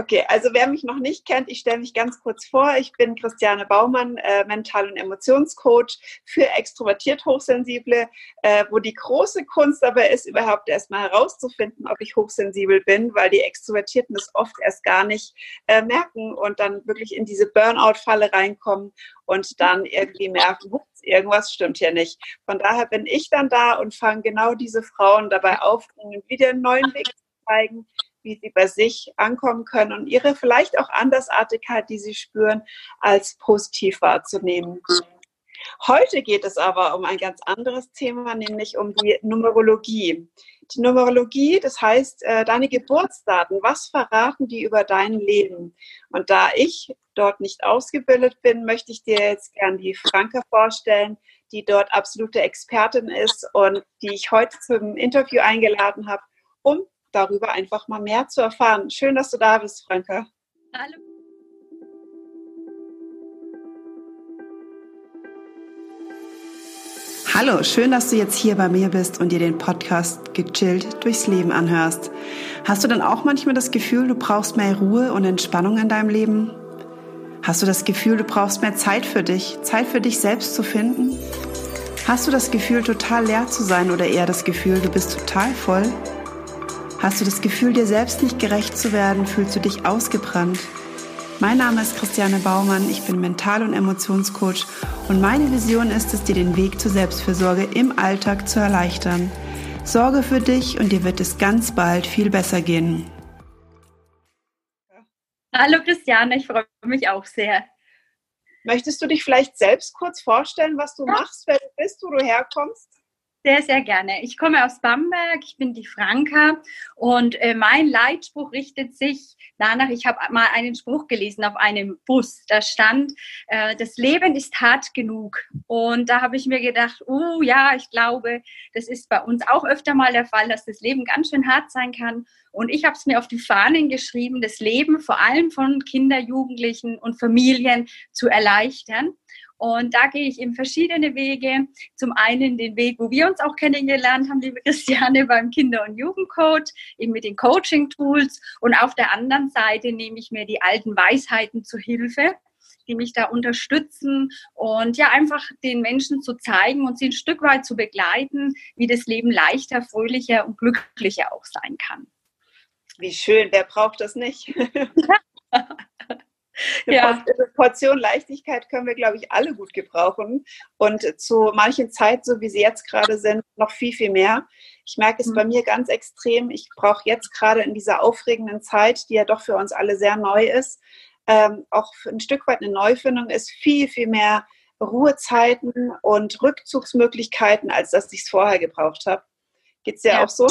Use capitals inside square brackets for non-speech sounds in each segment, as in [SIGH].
Okay, also wer mich noch nicht kennt, ich stelle mich ganz kurz vor. Ich bin Christiane Baumann, äh, Mental- und Emotionscoach für extrovertiert Hochsensible, äh, wo die große Kunst aber ist, überhaupt erstmal herauszufinden, ob ich hochsensibel bin, weil die Extrovertierten das oft erst gar nicht äh, merken und dann wirklich in diese Burnout-Falle reinkommen und dann irgendwie merken, irgendwas stimmt hier nicht. Von daher bin ich dann da und fange genau diese Frauen dabei auf, ihnen wieder einen neuen Weg zu zeigen, wie sie bei sich ankommen können und ihre vielleicht auch Andersartigkeit, die sie spüren, als positiv wahrzunehmen. Heute geht es aber um ein ganz anderes Thema, nämlich um die Numerologie. Die Numerologie, das heißt, äh, deine Geburtsdaten, was verraten die über dein Leben? Und da ich dort nicht ausgebildet bin, möchte ich dir jetzt gern die Franke vorstellen, die dort absolute Expertin ist und die ich heute zum Interview eingeladen habe, um darüber einfach mal mehr zu erfahren. Schön, dass du da bist, Franka. Hallo. Hallo, schön, dass du jetzt hier bei mir bist und dir den Podcast gechillt durchs Leben anhörst. Hast du dann auch manchmal das Gefühl, du brauchst mehr Ruhe und Entspannung in deinem Leben? Hast du das Gefühl, du brauchst mehr Zeit für dich, Zeit für dich selbst zu finden? Hast du das Gefühl, total leer zu sein oder eher das Gefühl, du bist total voll? Hast du das Gefühl, dir selbst nicht gerecht zu werden? Fühlst du dich ausgebrannt? Mein Name ist Christiane Baumann, ich bin Mental- und Emotionscoach und meine Vision ist es, dir den Weg zur Selbstfürsorge im Alltag zu erleichtern. Sorge für dich und dir wird es ganz bald viel besser gehen. Hallo Christiane, ich freue mich auch sehr. Möchtest du dich vielleicht selbst kurz vorstellen, was du machst, wer du bist, wo du herkommst? Sehr, sehr gerne. Ich komme aus Bamberg, ich bin die Franka und äh, mein Leitspruch richtet sich danach, ich habe mal einen Spruch gelesen auf einem Bus, da stand, äh, das Leben ist hart genug. Und da habe ich mir gedacht, oh ja, ich glaube, das ist bei uns auch öfter mal der Fall, dass das Leben ganz schön hart sein kann. Und ich habe es mir auf die Fahnen geschrieben, das Leben vor allem von Kinder, Jugendlichen und Familien zu erleichtern. Und da gehe ich eben verschiedene Wege. Zum einen den Weg, wo wir uns auch kennengelernt haben, liebe [LAUGHS] Christiane, beim Kinder- und Jugendcoach, eben mit den Coaching-Tools. Und auf der anderen Seite nehme ich mir die alten Weisheiten zu Hilfe die mich da unterstützen und ja, einfach den Menschen zu zeigen und sie ein Stück weit zu begleiten, wie das Leben leichter, fröhlicher und glücklicher auch sein kann. Wie schön, wer braucht das nicht? [LAUGHS] Eine ja. Portion Leichtigkeit können wir, glaube ich, alle gut gebrauchen. Und zu manchen Zeit, so wie sie jetzt gerade sind, noch viel, viel mehr. Ich merke es mhm. bei mir ganz extrem. Ich brauche jetzt gerade in dieser aufregenden Zeit, die ja doch für uns alle sehr neu ist, ähm, auch ein Stück weit eine Neufindung ist, viel, viel mehr Ruhezeiten und Rückzugsmöglichkeiten, als dass ich es vorher gebraucht habe. Geht es dir ja. auch so?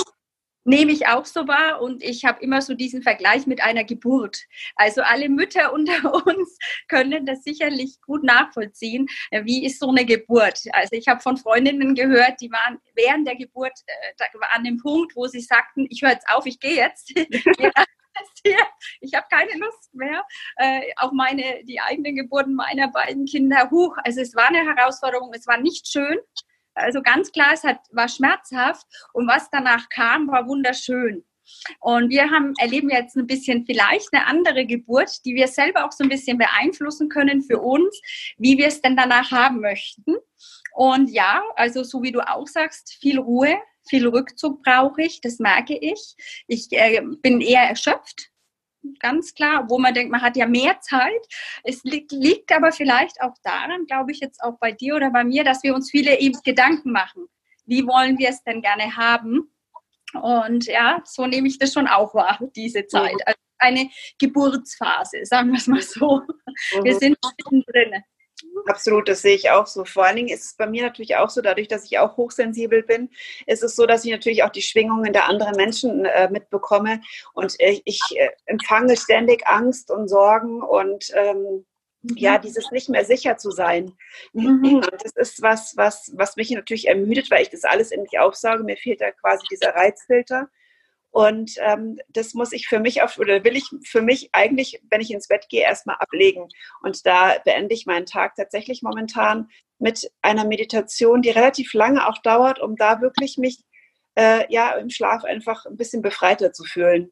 Nehme ich auch so wahr und ich habe immer so diesen Vergleich mit einer Geburt. Also alle Mütter [LAUGHS] unter uns können das sicherlich gut nachvollziehen. Wie ist so eine Geburt? Also ich habe von Freundinnen gehört, die waren während der Geburt äh, an dem Punkt, wo sie sagten, ich höre jetzt auf, ich gehe jetzt. [LAUGHS] [LAUGHS] ich habe keine Lust mehr. Äh, auch meine, die eigenen Geburten meiner beiden Kinder, huch, also es war eine Herausforderung, es war nicht schön, also ganz klar, es hat, war schmerzhaft und was danach kam, war wunderschön. Und wir haben, erleben jetzt ein bisschen vielleicht eine andere Geburt, die wir selber auch so ein bisschen beeinflussen können für uns, wie wir es denn danach haben möchten. Und ja, also so wie du auch sagst, viel Ruhe, viel Rückzug brauche ich, das merke ich. Ich äh, bin eher erschöpft, ganz klar, wo man denkt, man hat ja mehr Zeit. Es liegt, liegt aber vielleicht auch daran, glaube ich jetzt auch bei dir oder bei mir, dass wir uns viele eben Gedanken machen. Wie wollen wir es denn gerne haben? Und ja, so nehme ich das schon auch wahr, diese Zeit. Also eine Geburtsphase, sagen wir es mal so. Wir mhm. sind mittendrin. Absolut, das sehe ich auch so. Vor allen Dingen ist es bei mir natürlich auch so, dadurch, dass ich auch hochsensibel bin, ist es so, dass ich natürlich auch die Schwingungen der anderen Menschen äh, mitbekomme und äh, ich äh, empfange ständig Angst und Sorgen und ähm, mhm. ja, dieses nicht mehr sicher zu sein. Mhm. Und das ist was, was, was mich natürlich ermüdet, weil ich das alles in mich aufsauge. Mir fehlt da quasi dieser Reizfilter. Und ähm, das muss ich für mich auf, oder will ich für mich eigentlich, wenn ich ins Bett gehe, erstmal ablegen. Und da beende ich meinen Tag tatsächlich momentan mit einer Meditation, die relativ lange auch dauert, um da wirklich mich äh, ja im Schlaf einfach ein bisschen befreiter zu fühlen.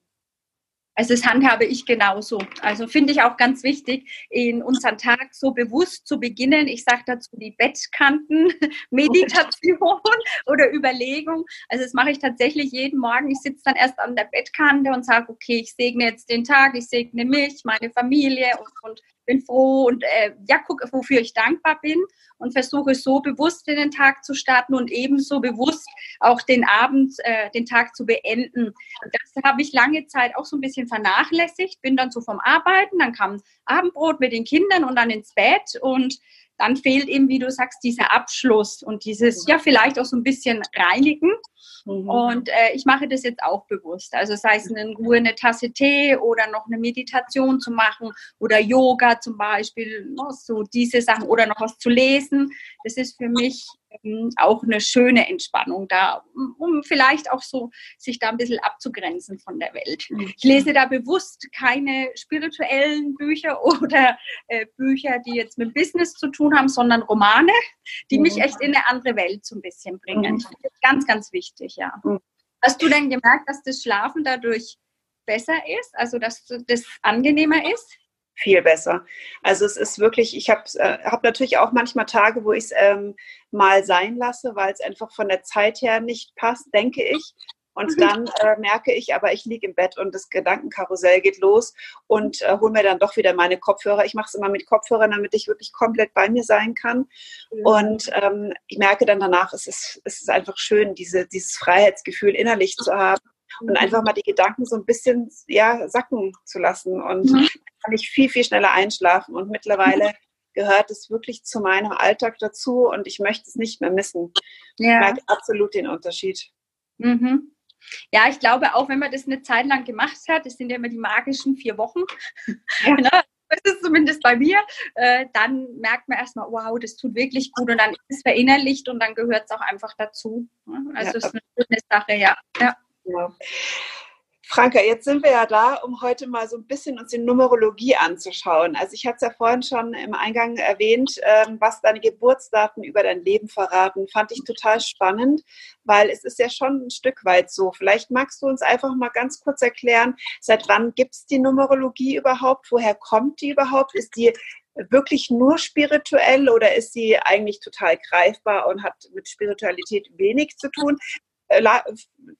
Also das handhabe ich genauso. Also finde ich auch ganz wichtig, in unseren Tag so bewusst zu beginnen. Ich sage dazu die Bettkanten-Meditation [LAUGHS] oder Überlegung. Also das mache ich tatsächlich jeden Morgen. Ich sitze dann erst an der Bettkante und sage, okay, ich segne jetzt den Tag, ich segne mich, meine Familie und, und bin froh und äh, ja, gucke, wofür ich dankbar bin und versuche so bewusst in den Tag zu starten und ebenso bewusst auch den Abend, äh, den Tag zu beenden. Das habe ich lange Zeit auch so ein bisschen vernachlässigt, bin dann so vom Arbeiten, dann kam Abendbrot mit den Kindern und dann ins Bett und dann fehlt eben, wie du sagst, dieser Abschluss und dieses, ja, vielleicht auch so ein bisschen reinigen. Mhm. Und äh, ich mache das jetzt auch bewusst. Also sei es in Ruhe eine Tasse Tee oder noch eine Meditation zu machen oder Yoga zum Beispiel, ne, so diese Sachen oder noch was zu lesen. Das ist für mich ähm, auch eine schöne Entspannung da, um vielleicht auch so sich da ein bisschen abzugrenzen von der Welt. Mhm. Ich lese da bewusst keine spirituellen Bücher [LAUGHS] oder äh, Bücher, die jetzt mit Business zu tun haben, sondern Romane, die mhm. mich echt in eine andere Welt so ein bisschen bringen. Mhm. Ganz, ganz wichtig, ja. Mhm. Hast du denn gemerkt, dass das Schlafen dadurch besser ist, also dass das angenehmer ist? Viel besser. Also es ist wirklich, ich habe äh, hab natürlich auch manchmal Tage, wo ich es ähm, mal sein lasse, weil es einfach von der Zeit her nicht passt, denke ich. Und mhm. dann äh, merke ich, aber ich liege im Bett und das Gedankenkarussell geht los und äh, hole mir dann doch wieder meine Kopfhörer. Ich mache es immer mit Kopfhörern, damit ich wirklich komplett bei mir sein kann. Mhm. Und ähm, ich merke dann danach, es ist, es ist einfach schön, diese, dieses Freiheitsgefühl innerlich zu haben und mhm. einfach mal die Gedanken so ein bisschen ja, sacken zu lassen. Und mhm. Kann ich viel, viel schneller einschlafen. Und mittlerweile [LAUGHS] gehört es wirklich zu meinem Alltag dazu und ich möchte es nicht mehr missen. Ja. Ich merke absolut den Unterschied. Mhm. Ja, ich glaube auch, wenn man das eine Zeit lang gemacht hat, das sind ja immer die magischen vier Wochen, ja. [LAUGHS] ne? das ist zumindest bei mir, äh, dann merkt man erstmal, wow, das tut wirklich gut und dann ist es verinnerlicht und dann gehört es auch einfach dazu. Ne? Also es ja. ist eine schöne Sache, ja. ja. Ja. Franka, jetzt sind wir ja da, um heute mal so ein bisschen uns die Numerologie anzuschauen. Also ich hatte es ja vorhin schon im Eingang erwähnt, ähm, was deine Geburtsdaten über dein Leben verraten. Fand ich total spannend, weil es ist ja schon ein Stück weit so. Vielleicht magst du uns einfach mal ganz kurz erklären, seit wann gibt es die Numerologie überhaupt? Woher kommt die überhaupt? Ist die wirklich nur spirituell oder ist sie eigentlich total greifbar und hat mit Spiritualität wenig zu tun? Äh,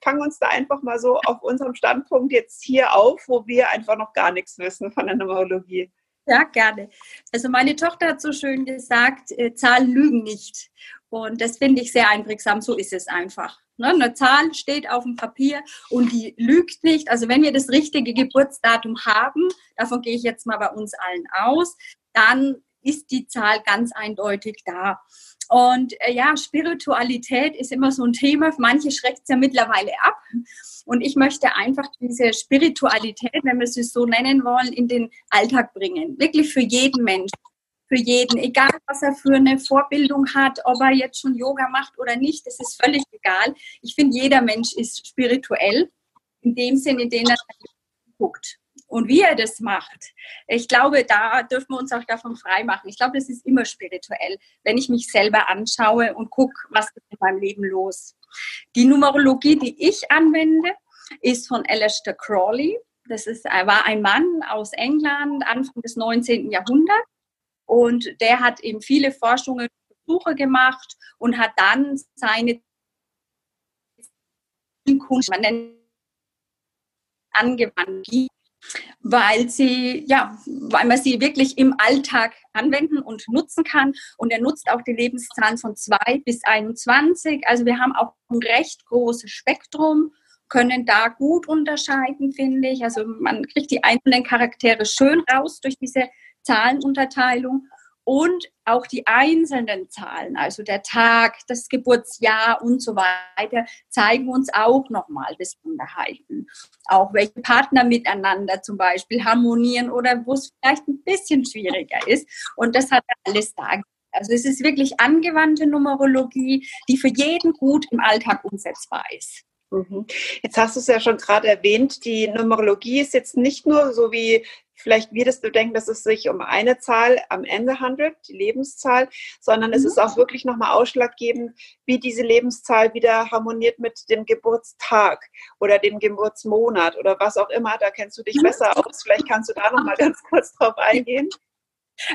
fangen uns da einfach mal so auf unserem Standpunkt jetzt hier auf, wo wir einfach noch gar nichts wissen von der Numerologie. Ja, gerne. Also meine Tochter hat so schön gesagt, äh, Zahlen lügen nicht. Und das finde ich sehr einprägsam. So ist es einfach. Ne? Eine Zahl steht auf dem Papier und die lügt nicht. Also wenn wir das richtige Geburtsdatum haben, davon gehe ich jetzt mal bei uns allen aus, dann ist die Zahl ganz eindeutig da. Und äh, ja, Spiritualität ist immer so ein Thema. Manche schreckt es ja mittlerweile ab. Und ich möchte einfach diese Spiritualität, wenn wir sie so nennen wollen, in den Alltag bringen. Wirklich für jeden Menschen. Für jeden, egal was er für eine Vorbildung hat, ob er jetzt schon Yoga macht oder nicht, das ist völlig egal. Ich finde, jeder Mensch ist spirituell in dem Sinne, in dem er guckt und wie er das macht, ich glaube, da dürfen wir uns auch davon freimachen. Ich glaube, das ist immer spirituell, wenn ich mich selber anschaue und gucke, was ist in meinem Leben los. Die Numerologie, die ich anwende, ist von Aleister Crawley. Das ist, war ein Mann aus England, Anfang des 19. Jahrhunderts. Und der hat eben viele Forschungen, Versuche gemacht und hat dann seine Kunst, man nennt angewandt weil sie, ja, weil man sie wirklich im Alltag anwenden und nutzen kann. Und er nutzt auch die Lebenszahlen von 2 bis 21. Also wir haben auch ein recht großes Spektrum, können da gut unterscheiden, finde ich. Also man kriegt die einzelnen Charaktere schön raus durch diese Zahlenunterteilung und auch die einzelnen Zahlen, also der Tag, das Geburtsjahr und so weiter, zeigen uns auch nochmal Besonderheiten. Auch welche Partner miteinander zum Beispiel harmonieren oder wo es vielleicht ein bisschen schwieriger ist. Und das hat alles da. Also es ist wirklich angewandte Numerologie, die für jeden gut im Alltag umsetzbar ist. Mhm. Jetzt hast du es ja schon gerade erwähnt, die Numerologie ist jetzt nicht nur so wie vielleicht würdest du denken, dass es sich um eine Zahl am Ende handelt, die Lebenszahl, sondern mhm. es ist auch wirklich nochmal ausschlaggebend, wie diese Lebenszahl wieder harmoniert mit dem Geburtstag oder dem Geburtsmonat oder was auch immer. Da kennst du dich mhm. besser aus. Vielleicht kannst du da nochmal ganz kurz drauf eingehen.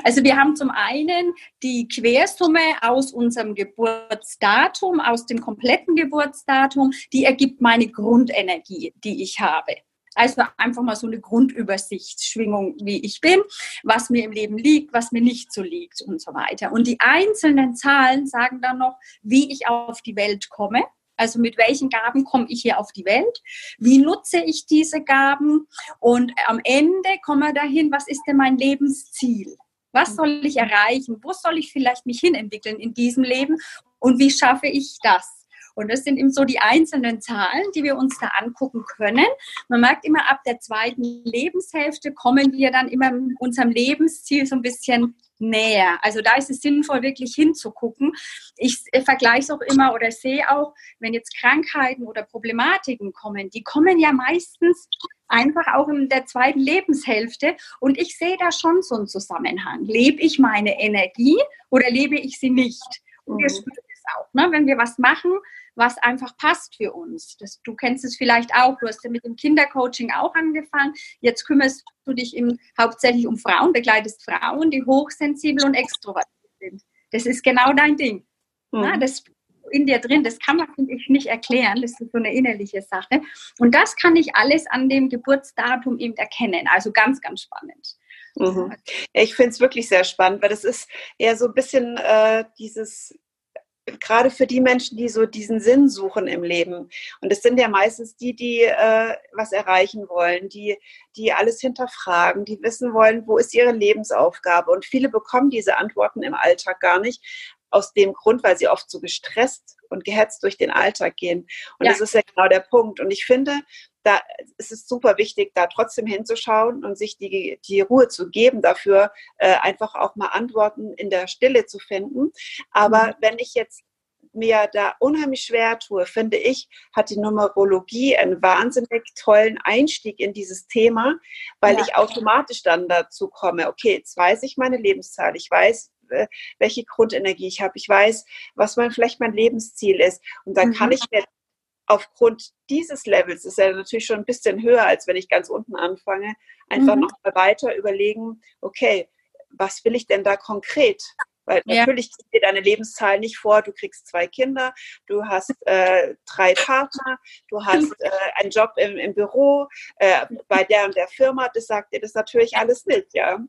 Also wir haben zum einen die Quersumme aus unserem Geburtsdatum, aus dem kompletten Geburtsdatum, die ergibt meine Grundenergie, die ich habe. Also einfach mal so eine Grundübersichtsschwingung, wie ich bin, was mir im Leben liegt, was mir nicht so liegt und so weiter. Und die einzelnen Zahlen sagen dann noch, wie ich auf die Welt komme. Also mit welchen Gaben komme ich hier auf die Welt? Wie nutze ich diese Gaben? Und am Ende kommen wir dahin, was ist denn mein Lebensziel? Was soll ich erreichen? Wo soll ich vielleicht mich hinentwickeln in diesem Leben? Und wie schaffe ich das? Und das sind eben so die einzelnen Zahlen, die wir uns da angucken können. Man merkt immer, ab der zweiten Lebenshälfte kommen wir dann immer unserem Lebensziel so ein bisschen näher. Also da ist es sinnvoll, wirklich hinzugucken. Ich vergleiche es auch immer oder sehe auch, wenn jetzt Krankheiten oder Problematiken kommen, die kommen ja meistens einfach auch in der zweiten Lebenshälfte. Und ich sehe da schon so einen Zusammenhang. Lebe ich meine Energie oder lebe ich sie nicht? Und wir mhm. spüren es auch, ne? wenn wir was machen, was einfach passt für uns. Das, du kennst es vielleicht auch, du hast ja mit dem Kindercoaching auch angefangen. Jetzt kümmerst du dich im, hauptsächlich um Frauen, begleitest Frauen, die hochsensibel und extrovertiert sind. Das ist genau dein Ding. Mhm. Ja, das in dir drin, das kann man, finde ich, nicht erklären. Das ist so eine innerliche Sache. Und das kann ich alles an dem Geburtsdatum eben erkennen. Also ganz, ganz spannend. Mhm. Ich finde es wirklich sehr spannend, weil das ist eher so ein bisschen äh, dieses gerade für die Menschen, die so diesen Sinn suchen im Leben. Und es sind ja meistens die, die äh, was erreichen wollen, die, die alles hinterfragen, die wissen wollen, wo ist ihre Lebensaufgabe. Und viele bekommen diese Antworten im Alltag gar nicht. Aus dem Grund, weil sie oft so gestresst und gehetzt durch den Alltag gehen. Und ja. das ist ja genau der Punkt. Und ich finde, da ist es super wichtig, da trotzdem hinzuschauen und sich die, die Ruhe zu geben, dafür äh, einfach auch mal Antworten in der Stille zu finden. Aber mhm. wenn ich jetzt mir da unheimlich schwer tue, finde ich, hat die Numerologie einen wahnsinnig tollen Einstieg in dieses Thema, weil ja. ich automatisch dann dazu komme, okay, jetzt weiß ich meine Lebenszahl, ich weiß, welche Grundenergie ich habe, ich weiß, was mein, vielleicht mein Lebensziel ist. Und dann mhm. kann ich mir aufgrund dieses Levels, ist ja natürlich schon ein bisschen höher, als wenn ich ganz unten anfange, einfach mhm. noch mal weiter überlegen, okay, was will ich denn da konkret? Weil ja. natürlich geht dir deine Lebenszahl nicht vor, du kriegst zwei Kinder, du hast äh, drei Partner, du [LAUGHS] hast äh, einen Job im, im Büro, äh, bei der und der Firma, das sagt dir das natürlich alles nicht, ja.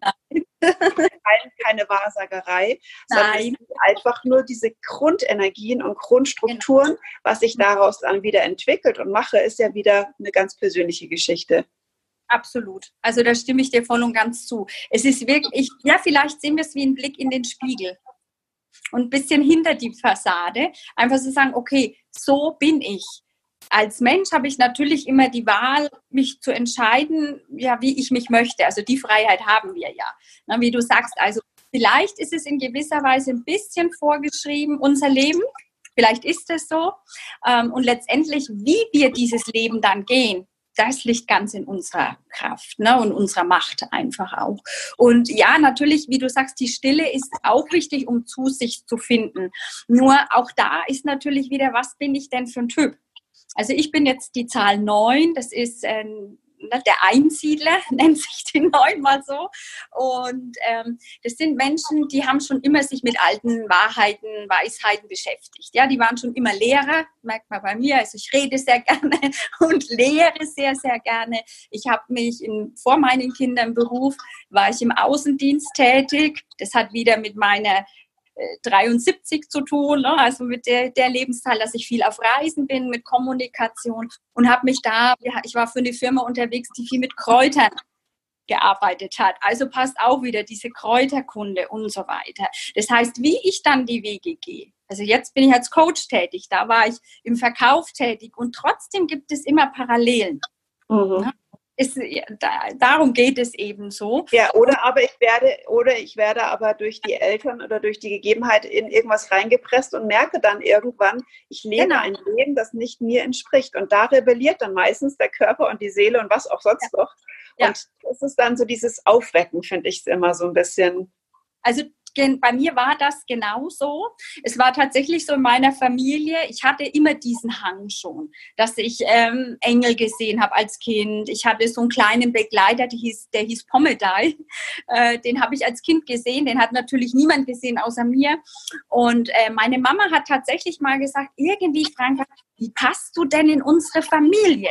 Keine Wahrsagerei, sondern einfach nur diese Grundenergien und Grundstrukturen, genau. was sich daraus dann wieder entwickelt und mache, ist ja wieder eine ganz persönliche Geschichte. Absolut. Also da stimme ich dir voll und ganz zu. Es ist wirklich, ja, vielleicht sehen wir es wie ein Blick in den Spiegel und ein bisschen hinter die Fassade. Einfach so sagen, okay, so bin ich. Als Mensch habe ich natürlich immer die Wahl, mich zu entscheiden, ja, wie ich mich möchte. Also die Freiheit haben wir ja. Wie du sagst, also vielleicht ist es in gewisser Weise ein bisschen vorgeschrieben, unser Leben. Vielleicht ist es so. Ähm, und letztendlich, wie wir dieses Leben dann gehen, das liegt ganz in unserer Kraft ne, und unserer Macht einfach auch. Und ja, natürlich, wie du sagst, die Stille ist auch wichtig, um zu sich zu finden. Nur auch da ist natürlich wieder, was bin ich denn für ein Typ? Also ich bin jetzt die Zahl 9, das ist Ne, der Einsiedler, [LAUGHS] nennt sich die neunmal so. Und ähm, das sind Menschen, die haben schon immer sich mit alten Wahrheiten, Weisheiten beschäftigt. Ja, die waren schon immer Lehrer, merkt man bei mir. Also ich rede sehr [LAUGHS] gerne und lehre sehr, sehr gerne. Ich habe mich in, vor meinen Kindern Beruf, war ich im Außendienst tätig. Das hat wieder mit meiner 73 zu tun, ne? also mit der, der Lebensteil, dass ich viel auf Reisen bin, mit Kommunikation und habe mich da, ich war für eine Firma unterwegs, die viel mit Kräutern gearbeitet hat. Also passt auch wieder diese Kräuterkunde und so weiter. Das heißt, wie ich dann die Wege gehe. Also jetzt bin ich als Coach tätig, da war ich im Verkauf tätig und trotzdem gibt es immer Parallelen. Mhm. Ist, da, darum geht es eben so. Ja, oder aber ich werde, oder ich werde aber durch die Eltern oder durch die Gegebenheit in irgendwas reingepresst und merke dann irgendwann, ich lebe genau. ein Leben, das nicht mir entspricht. Und da rebelliert dann meistens der Körper und die Seele und was auch sonst ja. noch. Ja. Und es ist dann so dieses Aufwecken, finde ich es immer so ein bisschen. Also bei mir war das genauso. Es war tatsächlich so in meiner Familie, ich hatte immer diesen Hang schon, dass ich ähm, Engel gesehen habe als Kind. Ich hatte so einen kleinen Begleiter, der hieß, der hieß Pommeday. Äh, den habe ich als Kind gesehen. Den hat natürlich niemand gesehen außer mir. Und äh, meine Mama hat tatsächlich mal gesagt, irgendwie, Franka, wie passt du denn in unsere Familie?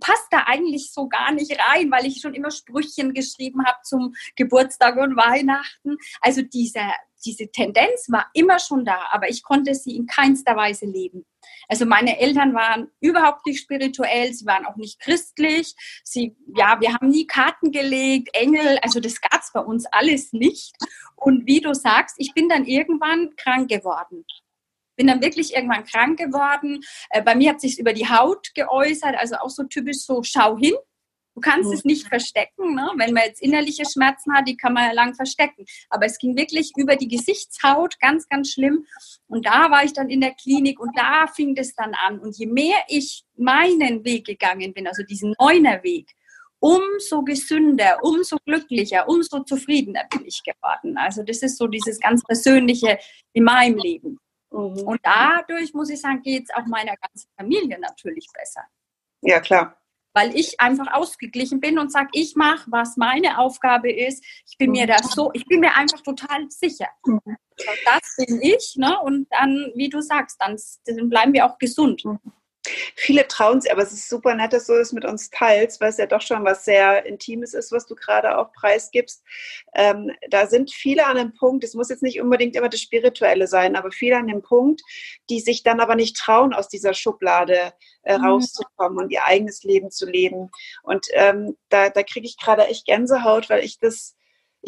Passt da eigentlich so gar nicht rein, weil ich schon immer Sprüchchen geschrieben habe zum Geburtstag und Weihnachten. Also diese, diese Tendenz war immer schon da, aber ich konnte sie in keinster Weise leben. Also meine Eltern waren überhaupt nicht spirituell, sie waren auch nicht christlich. Sie, ja, wir haben nie Karten gelegt, Engel, also das gab es bei uns alles nicht. Und wie du sagst, ich bin dann irgendwann krank geworden bin dann wirklich irgendwann krank geworden. Äh, bei mir hat sich über die Haut geäußert, also auch so typisch so, schau hin. Du kannst mhm. es nicht verstecken. Ne? Wenn man jetzt innerliche Schmerzen hat, die kann man ja lang verstecken. Aber es ging wirklich über die Gesichtshaut, ganz, ganz schlimm. Und da war ich dann in der Klinik und da fing es dann an. Und je mehr ich meinen Weg gegangen bin, also diesen neuner Weg, umso gesünder, umso glücklicher, umso zufriedener bin ich geworden. Also das ist so dieses ganz Persönliche in meinem Leben. Mhm. Und dadurch, muss ich sagen, geht es auch meiner ganzen Familie natürlich besser. Ja, klar. Weil ich einfach ausgeglichen bin und sage, ich mache, was meine Aufgabe ist. Ich bin mir da so, ich bin mir einfach total sicher. Mhm. Das bin ich, ne? Und dann, wie du sagst, dann, dann bleiben wir auch gesund. Viele trauen sich, aber es ist super nett, dass du das mit uns teilst, weil es ja doch schon was sehr Intimes ist, was du gerade auch preisgibst. Ähm, da sind viele an einem Punkt, es muss jetzt nicht unbedingt immer das Spirituelle sein, aber viele an dem Punkt, die sich dann aber nicht trauen, aus dieser Schublade äh, mhm. rauszukommen und ihr eigenes Leben zu leben. Und ähm, da, da kriege ich gerade echt Gänsehaut, weil ich das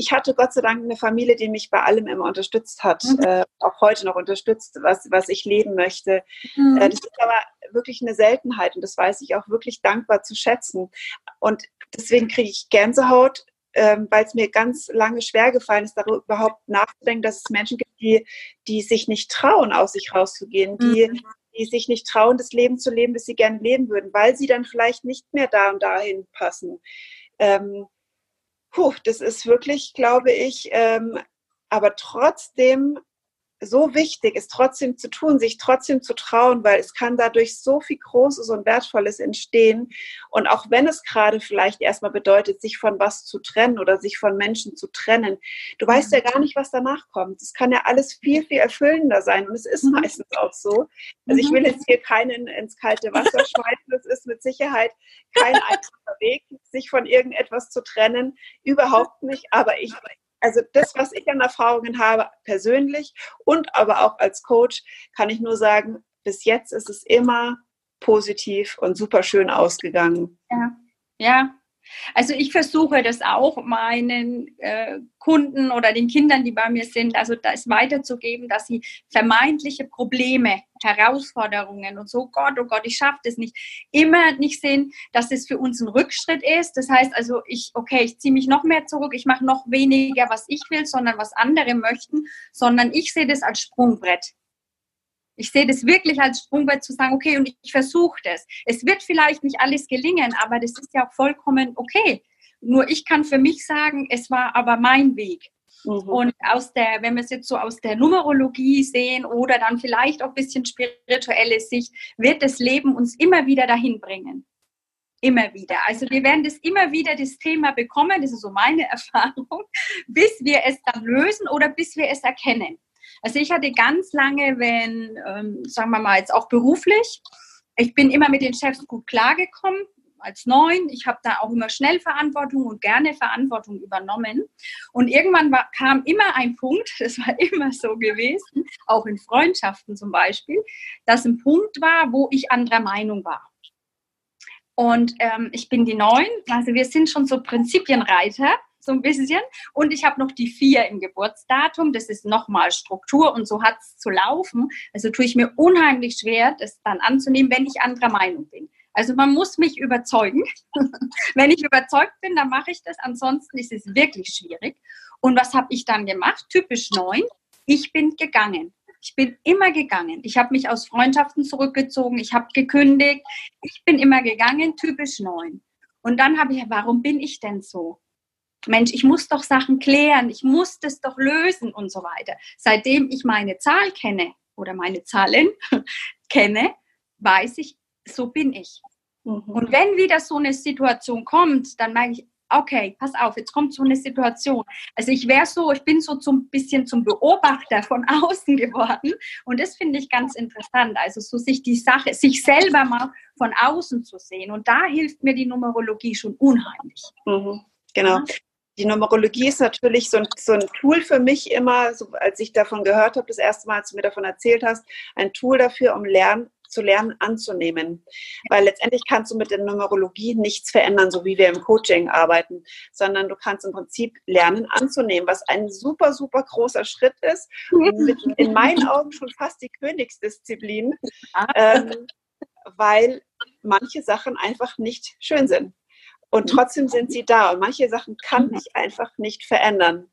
ich hatte Gott sei Dank eine Familie, die mich bei allem immer unterstützt hat, mhm. äh, auch heute noch unterstützt, was, was ich leben möchte. Mhm. Äh, das ist aber wirklich eine Seltenheit und das weiß ich auch wirklich dankbar zu schätzen. Und deswegen kriege ich Gänsehaut, ähm, weil es mir ganz lange schwer gefallen ist, darüber überhaupt nachzudenken, dass es Menschen gibt, die, die sich nicht trauen, aus sich rauszugehen, die, mhm. die sich nicht trauen, das Leben zu leben, das sie gerne leben würden, weil sie dann vielleicht nicht mehr da und dahin passen. Ähm, puh, das ist wirklich, glaube ich, ähm, aber trotzdem so wichtig ist, trotzdem zu tun, sich trotzdem zu trauen, weil es kann dadurch so viel Großes und Wertvolles entstehen. Und auch wenn es gerade vielleicht erstmal bedeutet, sich von was zu trennen oder sich von Menschen zu trennen, du weißt ja gar nicht, was danach kommt. Es kann ja alles viel, viel erfüllender sein. Und es ist mhm. meistens auch so. Also ich mhm. will jetzt hier keinen ins kalte Wasser schmeißen. Es ist mit Sicherheit kein einfacher Weg, sich von irgendetwas zu trennen. Überhaupt [LAUGHS] nicht. Aber ich also das, was ich an Erfahrungen habe, persönlich und aber auch als Coach, kann ich nur sagen, bis jetzt ist es immer positiv und super schön ausgegangen. Ja, ja, also ich versuche das auch meinen äh, Kunden oder den Kindern, die bei mir sind, also das weiterzugeben, dass sie vermeintliche Probleme, Herausforderungen und so, Gott, oh Gott, ich schaffe das nicht, immer nicht sehen, dass es für uns ein Rückschritt ist. Das heißt also, ich, okay, ich ziehe mich noch mehr zurück, ich mache noch weniger, was ich will, sondern was andere möchten, sondern ich sehe das als Sprungbrett. Ich sehe das wirklich als Sprungbrett zu sagen, okay, und ich versuche das. Es wird vielleicht nicht alles gelingen, aber das ist ja auch vollkommen okay. Nur ich kann für mich sagen, es war aber mein Weg. Mhm. Und aus der, wenn wir es jetzt so aus der Numerologie sehen oder dann vielleicht auch ein bisschen spirituelle Sicht, wird das Leben uns immer wieder dahin bringen. Immer wieder. Also wir werden das immer wieder das Thema bekommen, das ist so meine [LAUGHS] Erfahrung, bis wir es dann lösen oder bis wir es erkennen. Also ich hatte ganz lange, wenn, ähm, sagen wir mal jetzt auch beruflich, ich bin immer mit den Chefs gut klargekommen als Neun. Ich habe da auch immer schnell Verantwortung und gerne Verantwortung übernommen. Und irgendwann war, kam immer ein Punkt, [LAUGHS] das war immer so gewesen, auch in Freundschaften zum Beispiel, dass ein Punkt war, wo ich anderer Meinung war. Und ähm, ich bin die Neun, also wir sind schon so Prinzipienreiter so ein bisschen. Und ich habe noch die vier im Geburtsdatum. Das ist nochmal Struktur und so hat es zu laufen. Also tue ich mir unheimlich schwer, das dann anzunehmen, wenn ich anderer Meinung bin. Also man muss mich überzeugen. [LAUGHS] wenn ich überzeugt bin, dann mache ich das. Ansonsten ist es wirklich schwierig. Und was habe ich dann gemacht? Typisch neun. Ich bin gegangen. Ich bin immer gegangen. Ich habe mich aus Freundschaften zurückgezogen. Ich habe gekündigt. Ich bin immer gegangen. Typisch neun. Und dann habe ich, warum bin ich denn so? Mensch, ich muss doch Sachen klären, ich muss das doch lösen und so weiter. Seitdem ich meine Zahl kenne oder meine Zahlen [LAUGHS] kenne, weiß ich, so bin ich. Mhm. Und wenn wieder so eine Situation kommt, dann merke ich, okay, pass auf, jetzt kommt so eine Situation. Also ich wäre so, ich bin so zum bisschen zum Beobachter von [LAUGHS] außen geworden und das finde ich ganz interessant. Also so sich die Sache, sich selber mal von außen zu sehen und da hilft mir die Numerologie schon unheimlich. Mhm, genau. Die Numerologie ist natürlich so ein, so ein Tool für mich immer, so als ich davon gehört habe, das erste Mal, als du mir davon erzählt hast, ein Tool dafür, um lernen, zu lernen anzunehmen. Weil letztendlich kannst du mit der Numerologie nichts verändern, so wie wir im Coaching arbeiten, sondern du kannst im Prinzip lernen anzunehmen, was ein super, super großer Schritt ist. Und [LAUGHS] in meinen Augen schon fast die Königsdisziplin, ähm, weil manche Sachen einfach nicht schön sind. Und trotzdem sind sie da. Und manche Sachen kann ich einfach nicht verändern.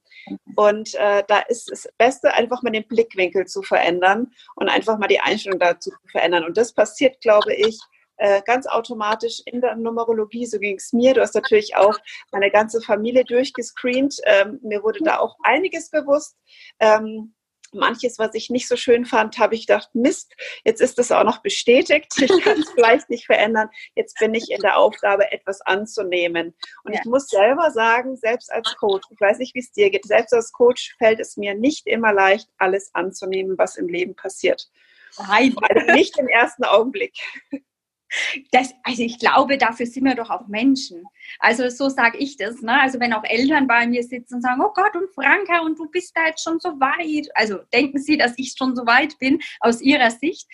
Und äh, da ist das Beste, einfach mal den Blickwinkel zu verändern und einfach mal die Einstellung dazu zu verändern. Und das passiert, glaube ich, äh, ganz automatisch in der Numerologie. So ging es mir. Du hast natürlich auch meine ganze Familie durchgescreent. Ähm, mir wurde da auch einiges bewusst. Ähm, manches, was ich nicht so schön fand, habe ich gedacht, Mist, jetzt ist es auch noch bestätigt. [LAUGHS] Ich kann es vielleicht nicht verändern. Jetzt bin ich in der Aufgabe, etwas anzunehmen. Und ja. ich muss selber sagen, selbst als Coach, ich weiß nicht, wie es dir geht, selbst als Coach fällt es mir nicht immer leicht, alles anzunehmen, was im Leben passiert. Nein. Also nicht im ersten Augenblick. Das, also ich glaube, dafür sind wir doch auch Menschen. Also so sage ich das. Ne? Also wenn auch Eltern bei mir sitzen und sagen, oh Gott, und Franka, und du bist da jetzt schon so weit. Also denken sie, dass ich schon so weit bin aus ihrer Sicht.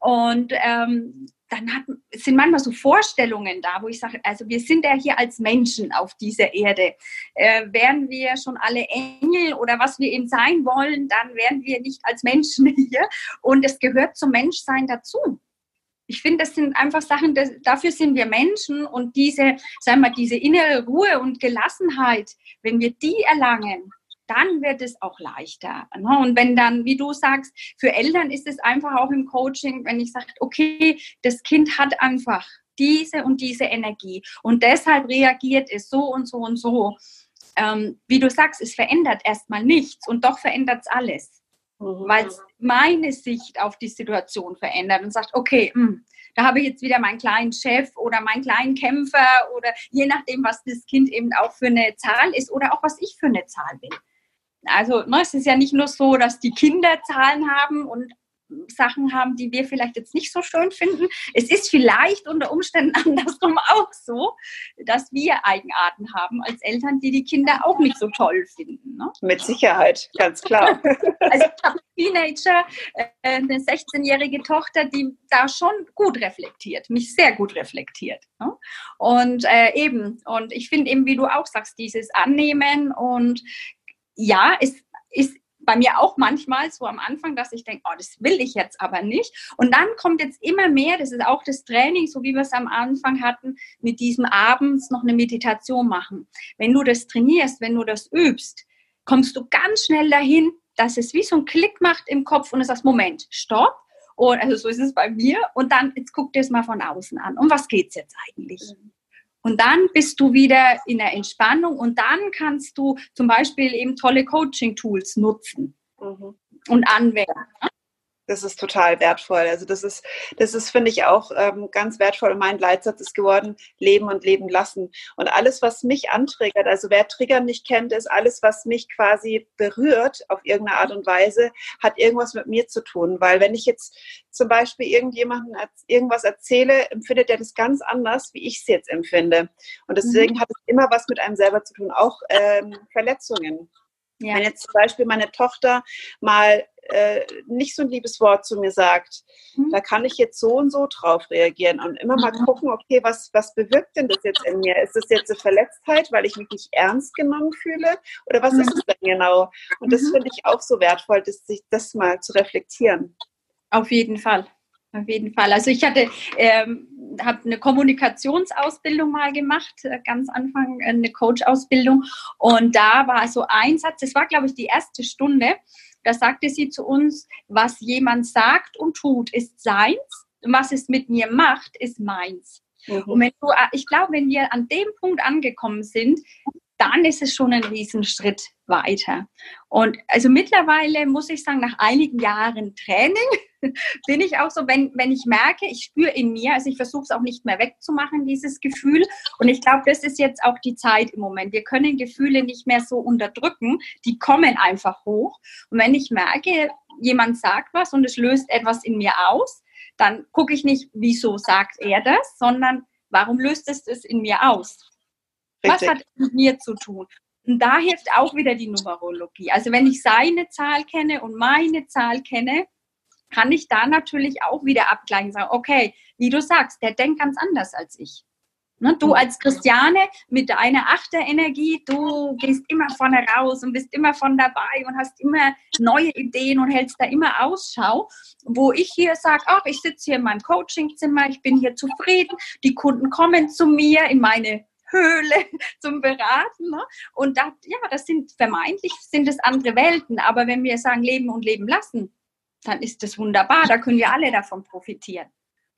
Und ähm, dann hat, sind manchmal so Vorstellungen da, wo ich sage, also wir sind ja hier als Menschen auf dieser Erde. Äh, wären wir schon alle Engel oder was wir eben sein wollen, dann wären wir nicht als Menschen [LAUGHS] hier. Und es gehört zum Menschsein dazu ich finde, das sind einfach Sachen, das, dafür sind wir Menschen und diese, sagen wir, diese innere Ruhe und Gelassenheit, wenn wir die erlangen, dann wird es auch leichter. Ne? Und wenn dann, wie du sagst, für Eltern ist es einfach auch im Coaching, wenn ich sage, okay, das Kind hat einfach diese und diese Energie und deshalb reagiert es so und so und so. Ähm, wie du sagst, es verändert erstmal nichts und doch verändert es alles. Weil es meine Sicht auf die Situation verändert und sagt, okay, mh, hm, da habe ich jetzt wieder meinen kleinen Chef oder meinen kleinen Kämpfer oder je nachdem, was das Kind eben auch für eine Zahl ist oder auch was ich für eine Zahl bin. Also ne, es ist ja nicht nur so, dass die Kinder Zahlen haben und Sachen haben, die wir vielleicht jetzt nicht so schön finden. Es ist vielleicht unter Umständen [LAUGHS] andersrum auch so, dass wir Eigenarten haben als Eltern, die die Kinder auch nicht so toll finden. Ne? Mit Sicherheit, ganz klar. [LAUGHS] [LAUGHS] also ich habe Teenager, äh, eine 16-jährige Tochter, die da schon gut reflektiert, mich sehr gut reflektiert. Ne? Und äh, eben, und ich finde eben, wie du auch sagst, dieses Annehmen und ja, es ist bei mir auch manchmal so am Anfang, dass ich denke, oh, das will ich jetzt aber nicht. Und dann kommt jetzt immer mehr, das ist auch das Training, so wie wir es am Anfang hatten, mit diesem abends noch eine Meditation machen. Wenn du das trainierst, wenn du das übst, kommst du ganz schnell dahin, dass es wie so ein Klick macht im Kopf und du sagst, Moment, stopp. Und also so ist es bei mir. Und dann, jetzt guck dir es mal von außen an. Um was geht es jetzt eigentlich? Mhm. Und dann bist du wieder in der Entspannung und dann kannst du zum Beispiel eben tolle Coaching-Tools nutzen mhm. und anwenden. Das ist total wertvoll. Also das ist, das ist, finde ich, auch ähm, ganz wertvoll. mein Leitsatz ist geworden, leben und leben lassen. Und alles, was mich antriggert, also wer Trigger nicht kennt, ist alles, was mich quasi berührt auf irgendeine Art und Weise, hat irgendwas mit mir zu tun. Weil wenn ich jetzt zum Beispiel irgendjemandem irgendwas erzähle, empfindet er das ganz anders, wie ich es jetzt empfinde. Und deswegen mhm. hat es immer was mit einem selber zu tun, auch ähm, Verletzungen. Ja. Wenn jetzt zum Beispiel meine Tochter mal äh, nicht so ein liebes Wort zu mir sagt, mhm. da kann ich jetzt so und so drauf reagieren und immer mal mhm. gucken, okay, was, was bewirkt denn das jetzt in mir? Ist das jetzt eine Verletztheit, weil ich mich nicht ernst genommen fühle? Oder was mhm. ist es denn genau? Und das mhm. finde ich auch so wertvoll, das, sich das mal zu reflektieren. Auf jeden Fall. Auf jeden Fall. Also ich hatte, ähm, habe eine Kommunikationsausbildung mal gemacht, äh, ganz Anfang äh, eine Coach-Ausbildung. Und da war so ein Satz, das war, glaube ich, die erste Stunde. Da sagte sie zu uns, was jemand sagt und tut, ist seins. Und was es mit mir macht, ist meins. Mhm. Und wenn du, ich glaube, wenn wir an dem Punkt angekommen sind, dann ist es schon ein Riesenschritt weiter. Und also mittlerweile muss ich sagen, nach einigen Jahren Training [LAUGHS] bin ich auch so, wenn, wenn ich merke, ich spüre in mir, also ich versuche es auch nicht mehr wegzumachen, dieses Gefühl. Und ich glaube, das ist jetzt auch die Zeit im Moment. Wir können Gefühle nicht mehr so unterdrücken, die kommen einfach hoch. Und wenn ich merke, jemand sagt was und es löst etwas in mir aus, dann gucke ich nicht, wieso sagt er das, sondern warum löst es das in mir aus? Richtig. Was hat es mit mir zu tun? Und da hilft auch wieder die Numerologie. Also wenn ich seine Zahl kenne und meine Zahl kenne, kann ich da natürlich auch wieder abgleichen, sagen, okay, wie du sagst, der denkt ganz anders als ich. Ne, du als Christiane mit deiner Achterenergie, du gehst immer vorne raus und bist immer von dabei und hast immer neue Ideen und hältst da immer Ausschau. Wo ich hier sage, ach, ich sitze hier in meinem Coachingzimmer, ich bin hier zufrieden, die Kunden kommen zu mir in meine Höhle [LAUGHS] zum Beraten. Ne? Und da, ja, das sind vermeintlich sind es andere Welten, aber wenn wir sagen leben und leben lassen, dann ist das wunderbar. Da können wir alle davon profitieren.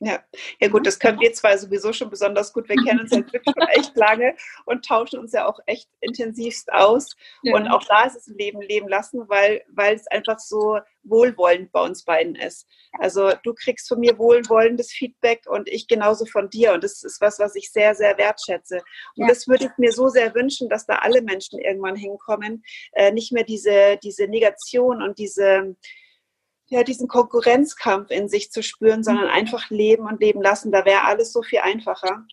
Ja. ja gut, das können wir zwei sowieso schon besonders gut. Wir kennen uns ja wirklich schon [LAUGHS] echt lange und tauschen uns ja auch echt intensivst aus. Ja. Und auch da ist es ein Leben leben lassen, weil, weil es einfach so wohlwollend bei uns beiden ist. Also du kriegst von mir wohlwollendes Feedback und ich genauso von dir. Und das ist was, was ich sehr, sehr wertschätze. Und ja. das würde ich mir so sehr wünschen, dass da alle Menschen irgendwann hinkommen. Äh, nicht mehr diese, diese Negation und diese ja, diesen Konkurrenzkampf in sich zu spüren, sondern mhm. einfach leben und leben lassen. Da wäre alles so viel einfacher.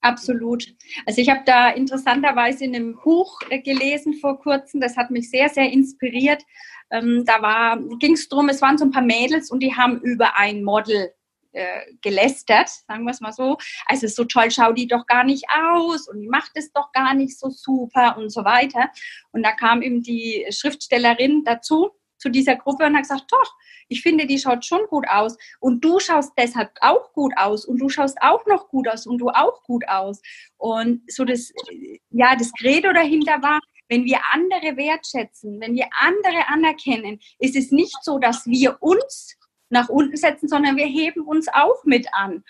Absolut. Also ich habe da interessanterweise in einem Buch äh, gelesen vor kurzem, das hat mich sehr, sehr inspiriert. Ähm, da ging es darum, es waren so ein paar Mädels und die haben über ein Model äh, gelästert, sagen wir es mal so. Also so toll schaut die doch gar nicht aus und die macht es doch gar nicht so super und so weiter. Und da kam eben die Schriftstellerin dazu zu dieser Gruppe und hat gesagt, doch, ich finde, die schaut schon gut aus und du schaust deshalb auch gut aus und du schaust auch noch gut aus und du auch gut aus. Und so das, ja, das Credo dahinter war, wenn wir andere wertschätzen, wenn wir andere anerkennen, ist es nicht so, dass wir uns nach unten setzen, sondern wir heben uns auch mit an.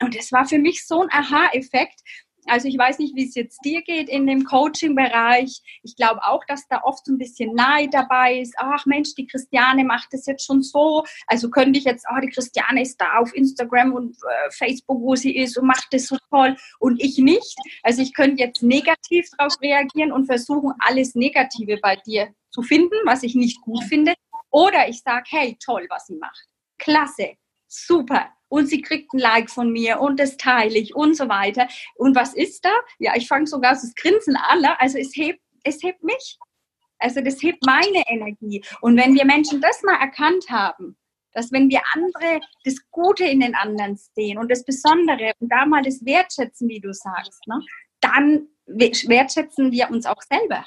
Und das war für mich so ein Aha-Effekt, also ich weiß nicht, wie es jetzt dir geht in dem Coaching-Bereich. Ich glaube auch, dass da oft so ein bisschen Neid dabei ist. Ach Mensch, die Christiane macht das jetzt schon so. Also könnte ich jetzt, oh, die Christiane ist da auf Instagram und äh, Facebook, wo sie ist und macht das so toll und ich nicht. Also ich könnte jetzt negativ darauf reagieren und versuchen, alles Negative bei dir zu finden, was ich nicht gut finde. Oder ich sage, hey, toll, was sie macht. Klasse, super und sie kriegt ein Like von mir und das teile ich und so weiter. Und was ist da? Ja, ich fange sogar das Grinsen aller. Also es hebt, es hebt mich. Also das hebt meine Energie. Und wenn wir Menschen das mal erkannt haben, dass wenn wir andere das Gute in den anderen sehen und das Besondere und da mal das wertschätzen, wie du sagst, ne, dann wertschätzen wir uns auch selber.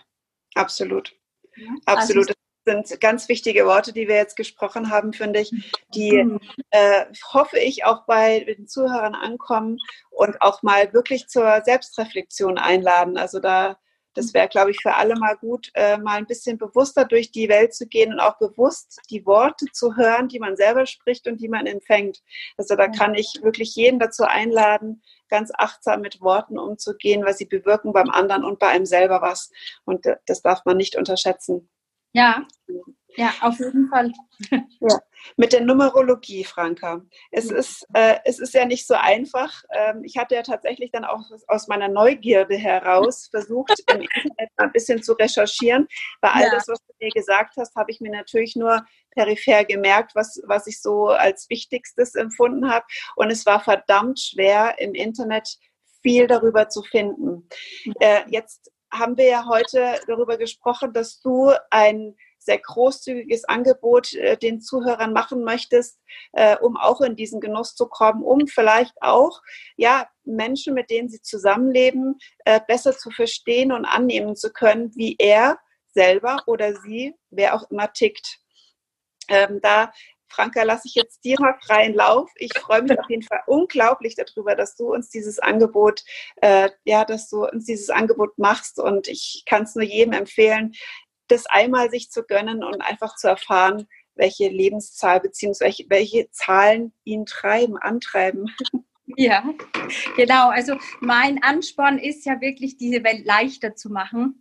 Absolut. Ja, Absolut. Also sind ganz wichtige Worte, die wir jetzt gesprochen haben, finde ich, die äh, hoffe ich auch bei den Zuhörern ankommen und auch mal wirklich zur Selbstreflexion einladen. Also da, das wäre, glaube ich, für alle mal gut, äh, mal ein bisschen bewusster durch die Welt zu gehen und auch bewusst die Worte zu hören, die man selber spricht und die man empfängt. Also da kann ich wirklich jeden dazu einladen, ganz achtsam mit Worten umzugehen, weil sie bewirken beim anderen und bei einem selber was. Und äh, das darf man nicht unterschätzen. Ja, ja, auf jeden Fall. [LAUGHS] Ja. Mit der Numerologie, Franka. Es ist, äh, es ist ja nicht so einfach. Ähm, ich hatte ja tatsächlich dann auch aus meiner Neugierde heraus [LAUGHS] versucht, im Internet ein bisschen zu recherchieren. Bei all ja. das, was du mir gesagt hast, habe ich mir natürlich nur peripher gemerkt, was, was ich so als Wichtigstes empfunden habe. Und es war verdammt schwer, im Internet viel darüber zu finden. Äh, jetzt haben wir ja heute darüber gesprochen, dass du ein sehr großzügiges Angebot äh, den Zuhörern machen möchtest, äh, um auch in diesen Genuss zu kommen, um vielleicht auch ja Menschen, mit denen sie zusammenleben, äh, besser zu verstehen und annehmen zu können, wie er selber oder sie, wer auch immer tickt. Ähm, da Franka, lasse ich jetzt dir mal freien Lauf. Ich freue mich auf jeden Fall unglaublich darüber, dass du uns dieses Angebot, äh, ja, dass du uns dieses Angebot machst. Und ich kann es nur jedem empfehlen, das einmal sich zu gönnen und einfach zu erfahren, welche Lebenszahl bzw. welche Zahlen ihn treiben, antreiben. Ja, genau. Also mein Ansporn ist ja wirklich, diese Welt leichter zu machen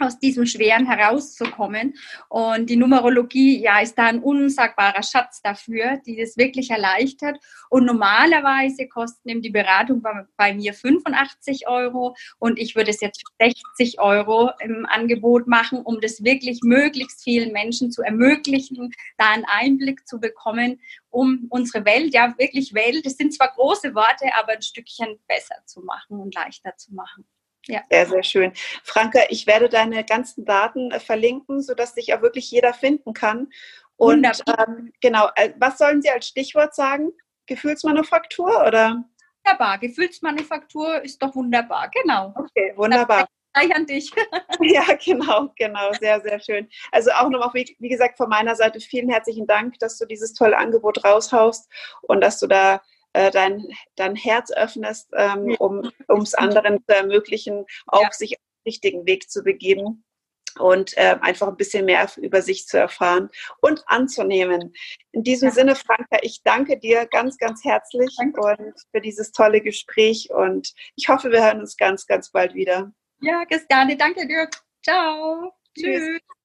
aus diesem Schweren herauszukommen. Und die Numerologie, ja, ist da ein unsagbarer Schatz dafür, die das wirklich erleichtert. Und normalerweise kosten eben die Beratung bei, bei mir 85 Euro und ich würde es jetzt für 60 Euro im Angebot machen, um das wirklich möglichst vielen Menschen zu ermöglichen, da einen Einblick zu bekommen, um unsere Welt, ja wirklich Welt, das sind zwar große Worte, aber ein Stückchen besser zu machen und leichter zu machen. Ja. Sehr, sehr schön. Franka, ich werde deine ganzen Daten äh, verlinken, sodass sich auch wirklich jeder finden kann. Und ähm, genau, äh, was sollen Sie als Stichwort sagen? Gefühlsmanufaktur oder? Wunderbar, Gefühlsmanufaktur ist doch wunderbar, genau. Okay, wunderbar. Gleich an dich. [LAUGHS] [LAUGHS] ja, genau, genau, sehr, sehr schön. Also auch nochmal, wie gesagt, von meiner Seite vielen herzlichen Dank, dass du dieses tolle Angebot raushaust und dass du da äh, dein, dein Herz öffnest, ähm, um es anderen zu ermöglichen, auch ja. sich auf den richtigen Weg zu begeben und äh, einfach ein bisschen mehr über sich zu erfahren und anzunehmen. In diesem ja. Sinne, Franka, ich danke dir ganz, ganz herzlich danke. und für dieses tolle Gespräch und ich hoffe, wir hören uns ganz, ganz bald wieder. Ja, Christiane, danke dir. Ciao. Tschüss. Tschüss.